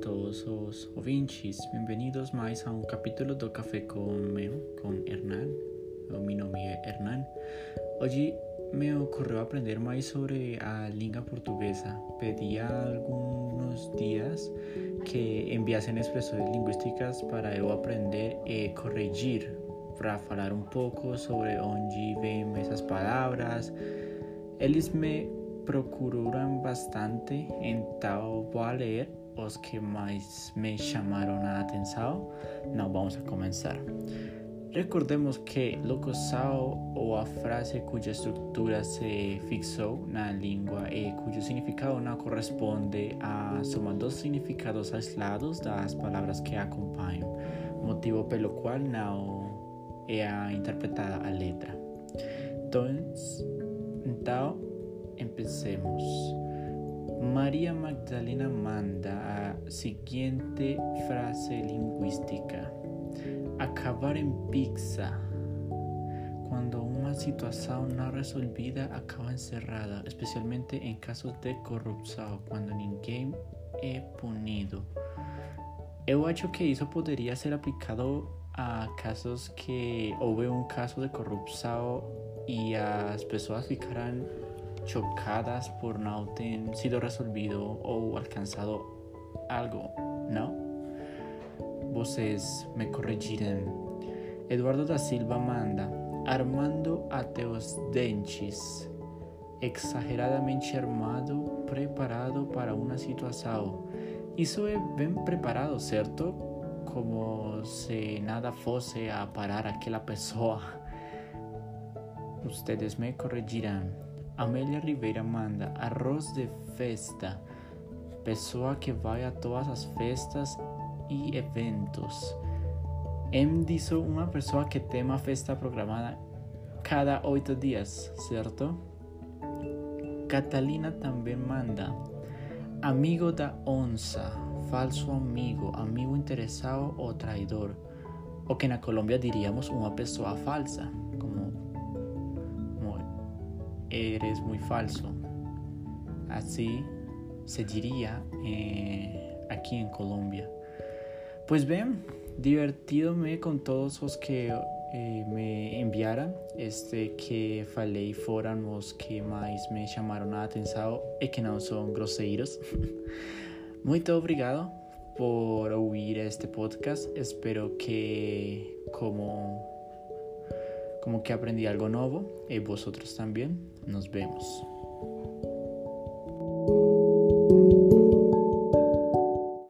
todos os ouvintes, bem-vindos mais a um capítulo do Café com meu, com Hernan. O meu nome é Hernan. Hoje me ocorreu aprender mais sobre a língua portuguesa. Pedi há alguns dias que enviassem expressões linguísticas para eu aprender e corrigir, para falar um pouco sobre onde vêm essas palavras. Eles me procuraram bastante, então vou ler os que mais me chamaram a atenção. Não vamos a começar. Recordemos que locução ou a frase cuja estrutura se fixou na língua e cujo significado não corresponde a soma dos significados aislados das palavras que acompanham, motivo pelo qual não é interpretada a letra. Então, então empecemos. María Magdalena manda a siguiente frase lingüística. Acabar en pizza. Cuando una situación no resolvida acaba encerrada, especialmente en casos de corrupción, cuando ninguém é punido. Eu acho que isso poderia ser aplicado a casos que houve um caso de corrupção e as pessoas ficaram chocadas por no haber sido resolvido o alcanzado algo, ¿no? Voces me corregirán. Eduardo da Silva manda, armando ateos denches, exageradamente armado, preparado para una situación. Isso é bem preparado, certo? Como se nada fosse a parar aquela pessoa. Ustedes me corregirán. Amélia Ribeira manda arroz de festa, pessoa que vai a todas as festas e eventos. Disso, uma pessoa que tem uma festa programada cada oito dias, certo? Catalina também manda amigo da onça, falso amigo, amigo interessado ou traidor, o que na Colômbia diríamos uma pessoa falsa. Eres muy falso. Así se diría eh, aquí en Colombia. Pues bien, divertidome con todos los que eh, me enviaram. Este que falei foram os que mais me chamaram a atenção e que não são grosseiros. Muito obrigado por ouvir este podcast. Espero que como como que aprendí algo nuevo y vosotros también. Nos vemos.